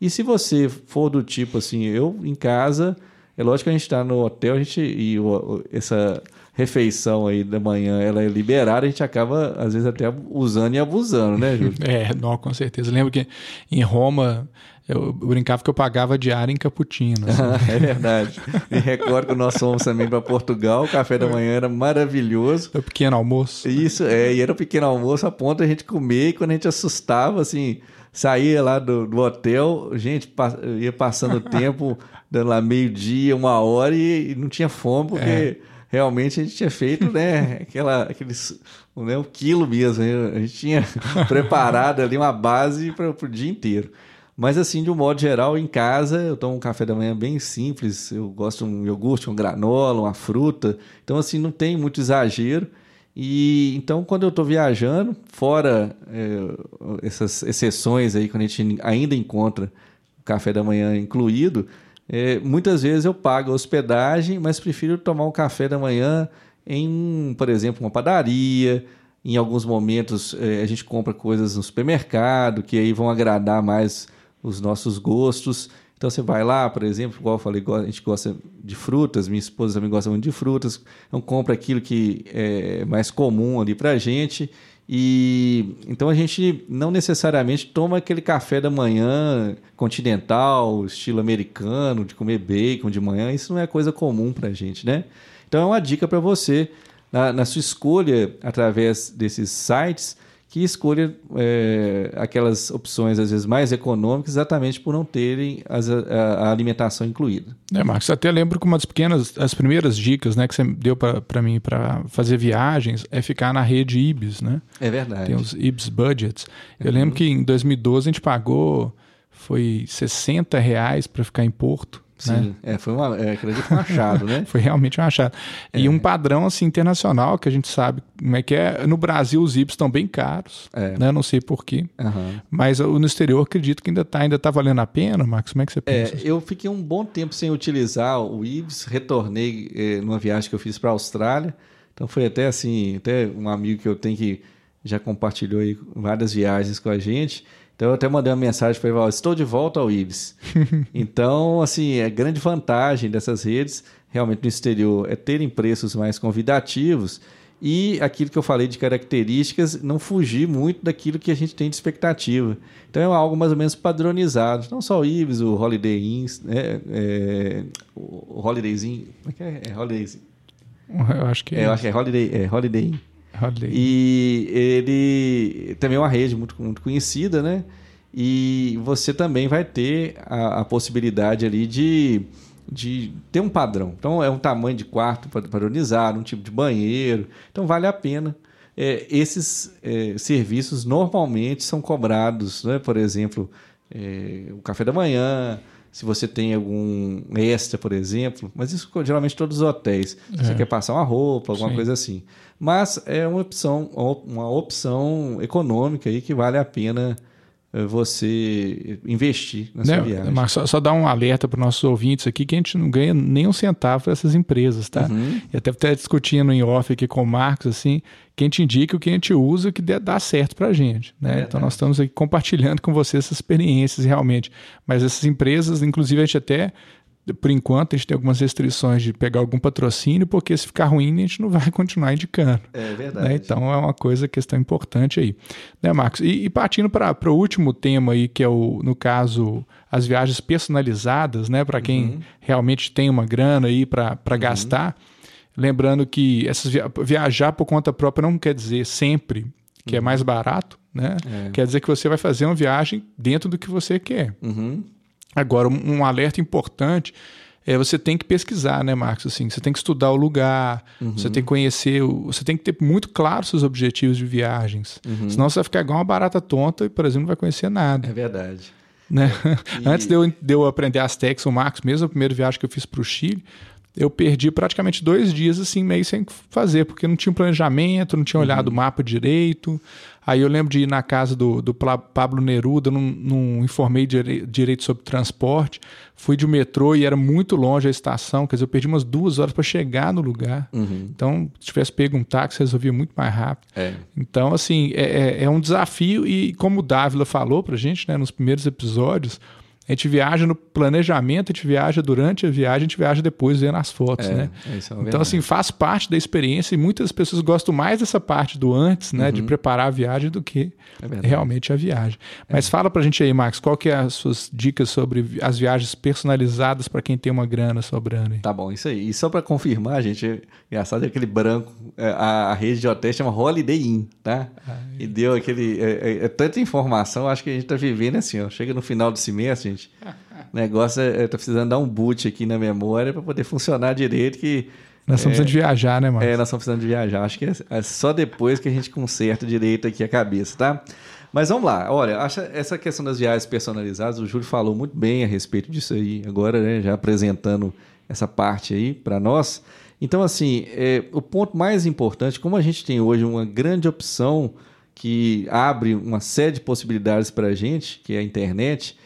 E se você for do tipo assim, eu em casa, é lógico que a gente está no hotel, a gente e o, essa refeição aí da manhã ela é liberada, a gente acaba, às vezes, até usando e abusando, né, Júlio? é, não, com certeza. Lembro que em Roma Eu brincava que eu pagava diária em cappuccino. Assim. é verdade. E recordo que nós fomos também para Portugal, o café da manhã era maravilhoso. O pequeno almoço. Isso, é, e era o pequeno almoço a ponto de a gente comer e quando a gente assustava, assim, saía lá do, do hotel, gente, ia passando o tempo, dando lá meio-dia, uma hora e, e, não tinha fome, porque é. Realmente a gente tinha feito, né, aquela, aqueles, né, um quilo mesmo, né? a gente tinha preparado ali uma base para o dia inteiro. Mas assim, de um modo geral, em casa eu tomo um café da manhã bem simples. Eu gosto de um iogurte, um granola, uma fruta. Então, assim, não tem muito exagero. E então, quando eu estou viajando, fora é, essas exceções aí, quando a gente ainda encontra o café da manhã incluído, é, muitas vezes eu pago a hospedagem, mas prefiro tomar um café da manhã em, por exemplo, uma padaria. Em alguns momentos é, a gente compra coisas no supermercado que aí vão agradar mais os nossos gostos. Então você vai lá, por exemplo, igual eu falei, a gente gosta de frutas, minha esposa também gosta muito de frutas, então compra aquilo que é mais comum ali para a gente. E então a gente não necessariamente toma aquele café da manhã continental, estilo americano, de comer bacon de manhã, isso não é coisa comum para a gente, né? Então é uma dica para você, na, na sua escolha através desses sites, que escolha é, aquelas opções, às vezes, mais econômicas, exatamente por não terem as, a, a, alimentação incluída. É, Marcos, até lembro que uma das pequenas, as primeiras dicas né, que você deu para mim para fazer viagens é ficar na rede IBS, né? É verdade. Tem os IBS Budgets. Eu uhum. lembro que em 2012 a gente pagou, foi 60 reais para ficar em Porto. Sim, né? é, foi uma, é, acredito um achado, né? foi realmente um achado. É. E um padrão assim internacional que a gente sabe como é que é. No Brasil os IPs estão bem caros, é. né? Não sei porquê. Uhum. Mas no exterior acredito que ainda está ainda tá valendo a pena, Marcos. Como é que você é, pensa? É, eu fiquei um bom tempo sem utilizar o IBS, retornei eh, numa viagem que eu fiz para a Austrália. Então foi até assim, até um amigo que eu tenho que já compartilhou aí várias viagens com a gente. Então eu até mandei uma mensagem para ele, estou de volta ao Ibis. então, assim, a grande vantagem dessas redes, realmente no exterior, é terem preços mais convidativos e aquilo que eu falei de características, não fugir muito daquilo que a gente tem de expectativa. Então é algo mais ou menos padronizado. Não só o Ibis, o Holiday Inn, né? É, o Holidays Inn, como é que é? É Holidays Eu acho que é. é eu acho que é Holiday, é Holiday Inn. E ele também é uma rede muito, muito conhecida, né? E você também vai ter a, a possibilidade ali de, de ter um padrão. Então, é um tamanho de quarto padronizado, um tipo de banheiro. Então, vale a pena. É, esses é, serviços normalmente são cobrados, né? por exemplo, é, o café da manhã, se você tem algum extra, por exemplo, mas isso geralmente todos os hotéis. É. Você quer passar uma roupa, alguma Sim. coisa assim. Mas é uma opção, uma opção econômica aí que vale a pena você investir na sua né, viagem. Mas só, só dar um alerta para os nossos ouvintes aqui que a gente não ganha nem um centavo dessas empresas, tá? Uhum. E até estar discutindo em off aqui com o Marcos, assim, que a gente indica o que a gente usa que dá certo para a gente, né? É, então nós estamos aqui compartilhando com você essas experiências realmente. Mas essas empresas, inclusive a gente até por enquanto, a gente tem algumas restrições de pegar algum patrocínio, porque se ficar ruim, a gente não vai continuar indicando. É verdade. Né? Então, é uma coisa, questão importante aí. Né, Marcos? E, e partindo para o último tema aí, que é, o, no caso, as viagens personalizadas, né? Para quem uhum. realmente tem uma grana aí para uhum. gastar. Lembrando que essas via viajar por conta própria não quer dizer sempre que é uhum. é mais barato, né? É. Quer dizer que você vai fazer uma viagem dentro do que você quer. Uhum. Agora, um, alerta importante é você tem que pesquisar, né, Marcos? Assim, você tem que estudar o lugar, uhum. você tem que conhecer, você tem que ter muito claro seus objetivos de viagens. Uhum. Senão você vai ficar igual uma barata tonta e, por exemplo, não vai conhecer nada. É verdade. Né? E... Antes de eu, de eu aprender as técnicas, o Marcos, mesmo a primeira viagem que eu fiz para o Chile, eu perdi praticamente dois dias assim, meio sem fazer, porque não tinha um planejamento, não tinha uhum. olhado o mapa direito. Aí eu lembro de ir na casa do, do Pablo Neruda, não, não informei direito sobre transporte, fui de metrô e era muito longe a estação, quer dizer, eu perdi umas duas horas para chegar no lugar. Uhum. Então, se tivesse pego um táxi, resolvia muito mais rápido. É. Então, assim, é, é, é um desafio e como o Dávila falou para gente, né, nos primeiros episódios, A gente viaja no planejamento, a gente viaja durante a viagem, a gente viaja depois vendo as fotos, É, né? é é Então, assim, faz parte da experiência e muitas pessoas gostam mais dessa parte do antes, né? De preparar a viagem do que É realmente a viagem. Mas fala pra gente aí, Max, qual que é as suas dicas sobre as viagens personalizadas para quem tem uma grana sobrando aí? Tá bom, isso aí. E só para confirmar, gente, é engraçado é aquele branco, é, a, rede de hotéis chama Holiday Inn, tá? E deu aquele. É, é- é tanta informação, acho que a gente tá vivendo assim, ó. Chega no final do semestre, gente. O negócio é, é tá precisando dar um boot aqui na memória para poder funcionar direito, que. Nós estamos precisando de viajar, né, Max? É, nós estamos precisando de viajar. Acho que é, é só depois que a gente conserta direito aqui a cabeça, tá? Mas vamos lá. Olha, essa questão das viagens personalizadas, o Júlio falou muito bem a respeito disso aí, agora, né, já apresentando essa parte aí para nós. Então, assim, é, o ponto mais importante, como a gente tem hoje uma grande opção que abre uma série de possibilidades para a gente, que é a internet,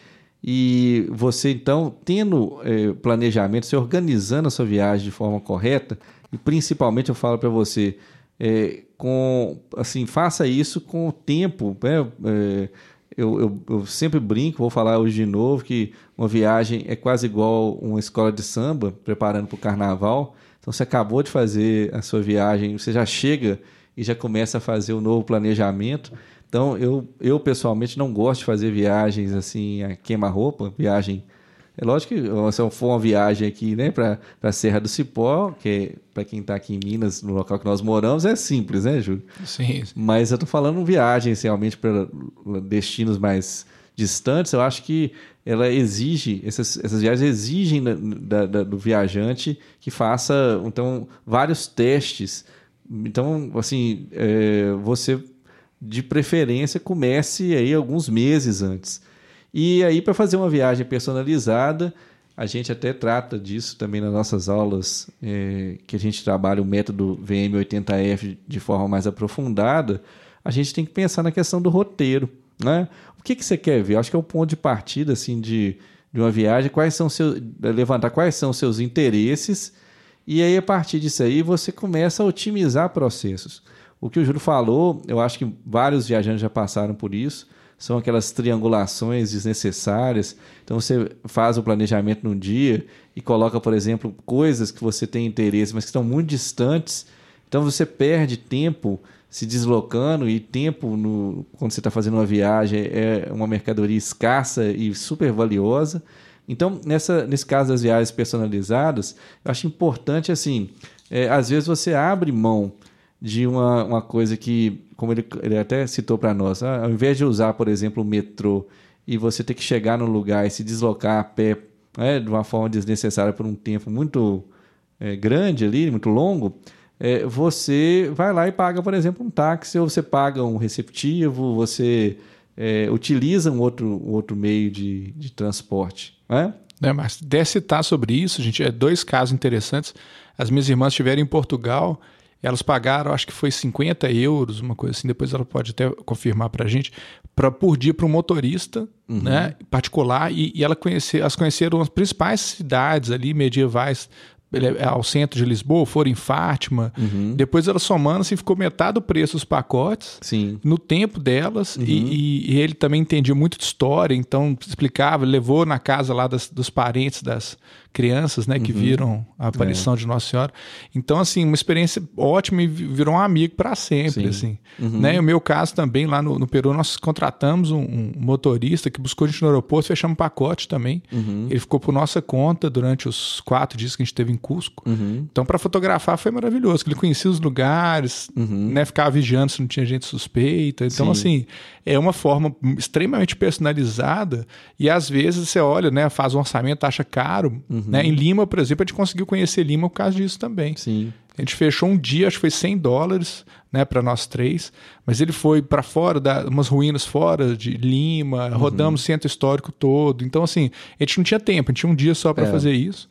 e você, então, tendo eh, planejamento, se organizando a sua viagem de forma correta, e principalmente eu falo para você, eh, com assim, faça isso com o tempo. Né? Eh, eu, eu, eu sempre brinco, vou falar hoje de novo, que uma viagem é quase igual uma escola de samba, preparando para o carnaval. Então, você acabou de fazer a sua viagem, você já chega e já começa a fazer o novo planejamento. Então, eu, eu pessoalmente não gosto de fazer viagens assim, a queima-roupa, viagem. É lógico que se for uma viagem aqui, né, para a Serra do Cipó, que é, para quem está aqui em Minas, no local que nós moramos, é simples, né, Júlio? Sim, sim. Mas eu estou falando viagens realmente para destinos mais distantes. Eu acho que ela exige, essas, essas viagens exigem da, da- da- do viajante que faça então vários testes. Então, assim, é, você de preferência comece aí alguns meses antes. E aí, para fazer uma viagem personalizada, a gente até trata disso também nas nossas aulas, é, que a gente trabalha o método VM80F de forma mais aprofundada. A gente tem que pensar na questão do roteiro. Né? O que, que você quer ver? Acho que é o ponto de partida assim, de, de uma viagem, quais são seus, levantar quais são seus interesses, e aí, a partir disso aí, você começa a otimizar processos. O que o Júlio falou, eu acho que vários viajantes já passaram por isso, são aquelas triangulações desnecessárias. Então, você faz o planejamento num dia e coloca, por exemplo, coisas que você tem interesse, mas que estão muito distantes. Então, você perde tempo se deslocando e tempo no, quando você está fazendo uma viagem é uma mercadoria escassa e super valiosa. Então, nessa, nesse caso das viagens personalizadas, eu acho importante, assim, é, às vezes você abre mão de uma, uma coisa que, como ele, ele até citou para nós, ah, ao invés de usar, por exemplo, o metrô e você ter que chegar no lugar e se deslocar a pé né, de uma forma desnecessária por um tempo muito é, grande ali, muito longo, é, você vai lá e paga, por exemplo, um táxi, ou você paga um receptivo, você é, utiliza um outro, um outro meio de, de transporte. Né? Né, mas até citar sobre isso, gente, é dois casos interessantes. As minhas irmãs estiveram em Portugal, elas pagaram, acho que foi 50 euros, uma coisa assim, depois ela pode até confirmar para a gente, pra, por dia para um motorista né, particular, e, e ela conhecer, elas conheceram as principais cidades ali medievais ele- ao centro de Lisboa, foram em Fátima, depois ela somando, assim, ficou metade do preço dos pacotes, Sim. no tempo delas. E, e- e ele também entendia muito de história, então explicava, levou na casa lá das- dos parentes das crianças, né, que viram a aparição de Nossa Senhora. Então, assim, uma experiência ótima e vi- virou um amigo para sempre, assim. Né? E o meu caso também, lá no, no Peru, nós contratamos um, um motorista que buscou a gente no aeroporto, fechamos um pacote também. Ele ficou por nossa conta durante os quatro dias que a gente esteve em Cusco. Então, para fotografar foi maravilhoso, que ele conhecia os lugares, né, ficava vigiando se não tinha gente suspeita. Então, Sim. assim, é uma forma extremamente personalizada e às vezes você olha, né, faz um orçamento, acha caro. Né? Em Lima, por exemplo, a gente conseguiu conhecer Lima por causa disso também. Sim. A gente fechou um dia, acho que foi 100 dólares, né, para nós três, mas ele foi para fora, da, umas ruínas fora de Lima, rodamos o centro histórico todo. Então, assim, a gente não tinha tempo, a gente tinha um dia só para É. fazer isso.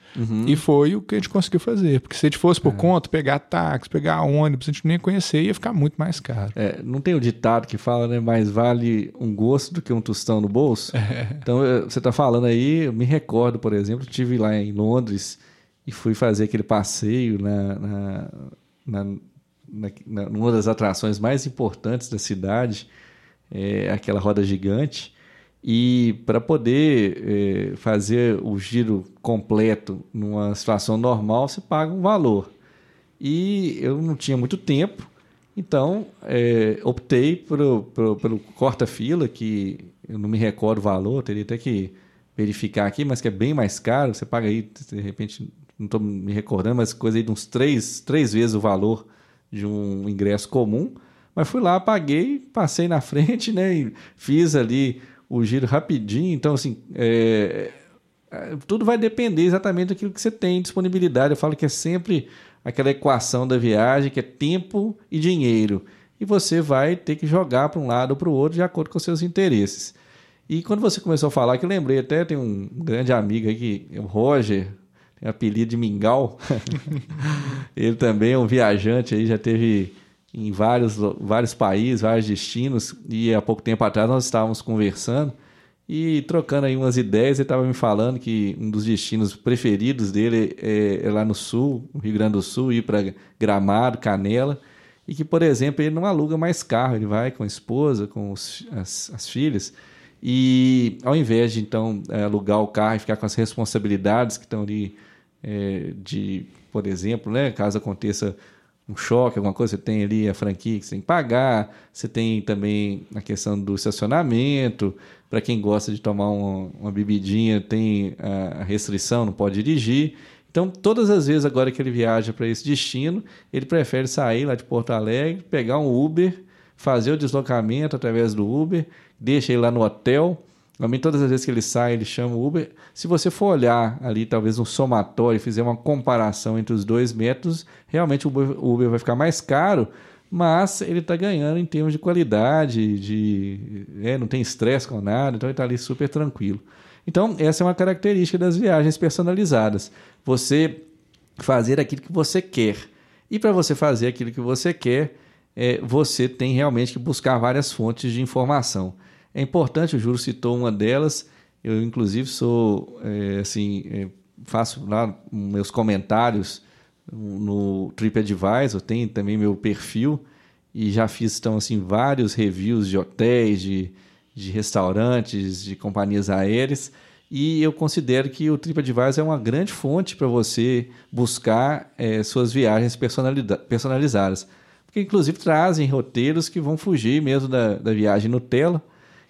E foi o que a gente conseguiu fazer. Porque se a gente fosse por conta, pegar táxi, pegar ônibus, a gente não ia conhecer, ia ficar muito mais caro. É, não tem o ditado que fala, né? Mais vale um gosto do que um tostão no bolso? Então, eh, você está falando aí, eu me recordo, por exemplo, estive lá em Londres e fui fazer aquele passeio na, na, na, na- na- numa das atrações mais importantes da cidade, é, aquela roda gigante. E para poder é, fazer o giro completo numa situação normal, você paga um valor. E eu não tinha muito tempo, então é, optei por, pelo corta-fila, que eu não me recordo o valor, teria até que verificar aqui, mas que é bem mais caro. Você paga aí, de repente, não estou me recordando, mas coisa aí de uns três, três vezes o valor de um ingresso comum. Mas fui lá, paguei, passei na frente, né? E fiz ali o giro rapidinho. Então, assim, é, é, tudo vai depender exatamente daquilo que você tem disponibilidade. Eu falo que é sempre aquela equação da viagem, que é tempo e dinheiro. E você vai ter que jogar para um lado ou para o outro de acordo com os seus interesses. E quando você começou a falar, que eu lembrei até, tem um grande amigo é o Roger, apelido de Mingau. Ele também é um viajante aí, já teve em vários, vários países, vários destinos, e há pouco tempo atrás nós estávamos conversando e trocando aí umas ideias, ele estava me falando que um dos destinos preferidos dele é, é lá no sul, no Rio Grande do Sul, ir para Gramado, Canela, e que, por exemplo, ele não aluga mais carro, ele vai com a esposa, com os, as, as filhas, e ao invés de então é, alugar o carro e ficar com as responsabilidades que estão ali é, de, por exemplo, né, caso aconteça um choque, alguma coisa, você tem ali a franquia que você tem que pagar, você tem também a questão do estacionamento, para quem gosta de tomar uma, uma bebidinha, tem a restrição, não pode dirigir. Então, todas as vezes agora que ele viaja para esse destino, ele prefere sair lá de Porto Alegre, pegar um Uber, fazer o deslocamento através do Uber, deixa ele lá no hotel, Normalmente, todas as vezes que ele sai, ele chama o Uber. Se você for olhar ali, talvez um somatório, fizer uma comparação entre os dois métodos, realmente o Uber, o Uber vai ficar mais caro, mas ele está ganhando em termos de qualidade, de é, não tem estresse com nada, então ele está ali super tranquilo. Então, essa é uma característica das viagens personalizadas. Você fazer aquilo que você quer. E para você fazer aquilo que você quer, é, você tem realmente que buscar várias fontes de informação. É importante, o Júlio citou uma delas, eu inclusive sou, é, assim, é, faço lá meus comentários no TripAdvisor, tem também meu perfil e já fiz, então, assim, vários reviews de hotéis, de, de restaurantes, de companhias aéreas, e eu considero que o TripAdvisor é uma grande fonte para você buscar é, suas viagens personalizadas. Porque, inclusive, trazem roteiros que vão fugir mesmo da, da viagem Nutella,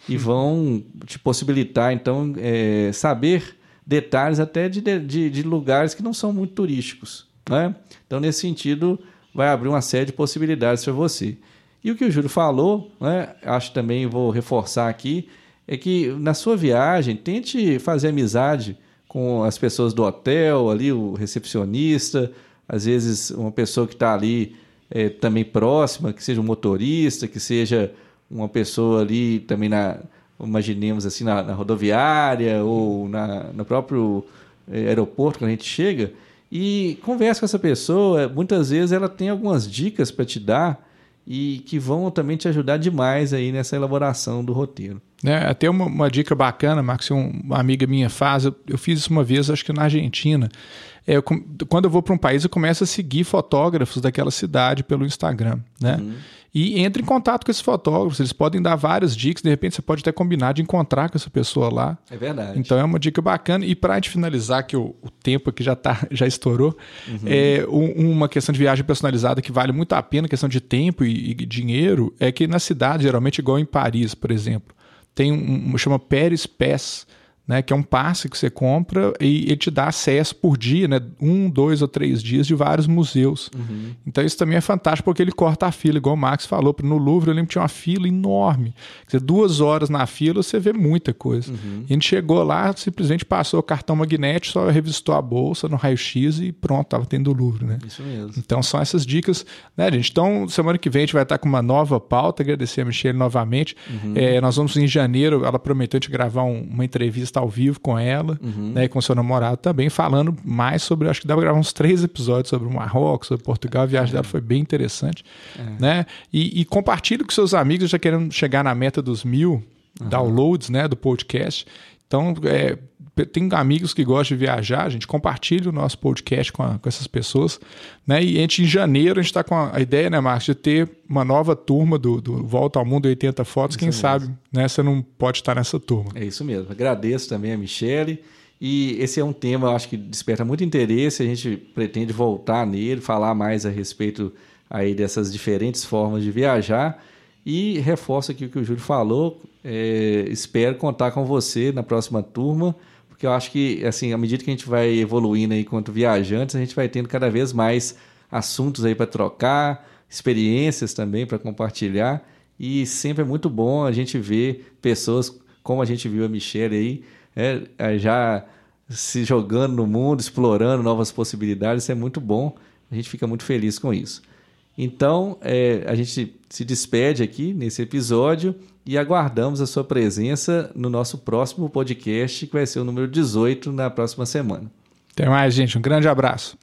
e vão te possibilitar, então, é, saber detalhes até de, de, de, lugares que não são muito turísticos. Né? Então, nesse sentido, vai abrir uma série de possibilidades para você. E o que o Júlio falou, né, acho também vou reforçar aqui, é que na sua viagem tente fazer amizade com as pessoas do hotel, ali o recepcionista, às vezes uma pessoa que está ali é, também próxima, que seja um motorista, que seja uma pessoa ali também na imaginemos assim na, na rodoviária ou na, no próprio eh, aeroporto quando a gente chega e conversa com essa pessoa muitas vezes ela tem algumas dicas para te dar e que vão também te ajudar demais aí nessa elaboração do roteiro. É, até uma, uma dica bacana, Marcos, uma amiga minha faz, eu, eu, fiz isso uma vez, acho que na Argentina. É, eu, quando eu vou para um país, eu começo a seguir fotógrafos daquela cidade pelo Instagram, né? Uhum e entre em contato com esses fotógrafos. Eles podem dar várias dicas, de repente você pode até combinar de encontrar com essa pessoa lá. É verdade. Então é uma dica bacana. E para gente finalizar, que o, o, tempo aqui já, tá, já estourou, uhum. é um, uma questão de viagem personalizada que vale muito a pena, questão de tempo e, e dinheiro, é que na cidade, geralmente igual em Paris, por exemplo, tem um, um chama Paris Pass né, que é um passe que você compra e ele te dá acesso por dia, né, um, dois ou três dias de vários museus. Uhum. Então isso também é fantástico porque ele corta a fila, igual o Max falou. No Louvre eu lembro que tinha uma fila enorme. Quer dizer, duas horas na fila você vê muita coisa. Uhum. A gente chegou lá, simplesmente passou o cartão magnético, só revistou a bolsa no raio-x e pronto, estava tendo o Louvre. Né? Isso mesmo. Então são essas dicas, né, gente? Então semana que vem a gente vai estar com uma nova pauta. Agradecer a Michelle novamente. Uhum. É, nós vamos em janeiro, ela prometeu te gravar um, uma entrevista ao vivo com ela, uhum. né, e com seu namorado também, falando mais sobre, acho que dá pra gravar uns três episódios sobre o Marrocos, sobre Portugal, a viagem dela foi bem interessante, é. né, e, e compartilhe com seus amigos, já querendo chegar na meta dos mil, uhum. downloads né, do podcast. Então, é, tem amigos que gostam de viajar, a gente compartilha o nosso podcast com, a, com essas pessoas. Né? E a gente, em janeiro, a gente está com a, ideia, né, Marcos, de ter uma nova turma do, do Volta ao Mundo 80 Fotos. Isso Quem mesmo. sabe né, você não pode estar nessa turma. É isso mesmo. Agradeço também a Michele. E esse é um tema, eu acho que desperta muito interesse. A gente pretende voltar nele, falar mais a respeito aí dessas diferentes formas de viajar. E reforço aqui o que o Júlio falou. É, espero contar com você na próxima turma, porque eu acho que, assim, à medida que a gente vai evoluindo aí enquanto viajantes, a gente vai tendo cada vez mais assuntos aí para trocar, experiências também para compartilhar. E sempre é muito bom a gente ver pessoas como a gente viu a Michelle aí, é, é já se jogando no mundo, explorando novas possibilidades. Isso é muito bom. A gente fica muito feliz com isso. Então, é, a gente se despede aqui nesse episódio e aguardamos a sua presença no nosso próximo podcast, que vai ser o número 18 na próxima semana. Até mais, gente. Um grande abraço.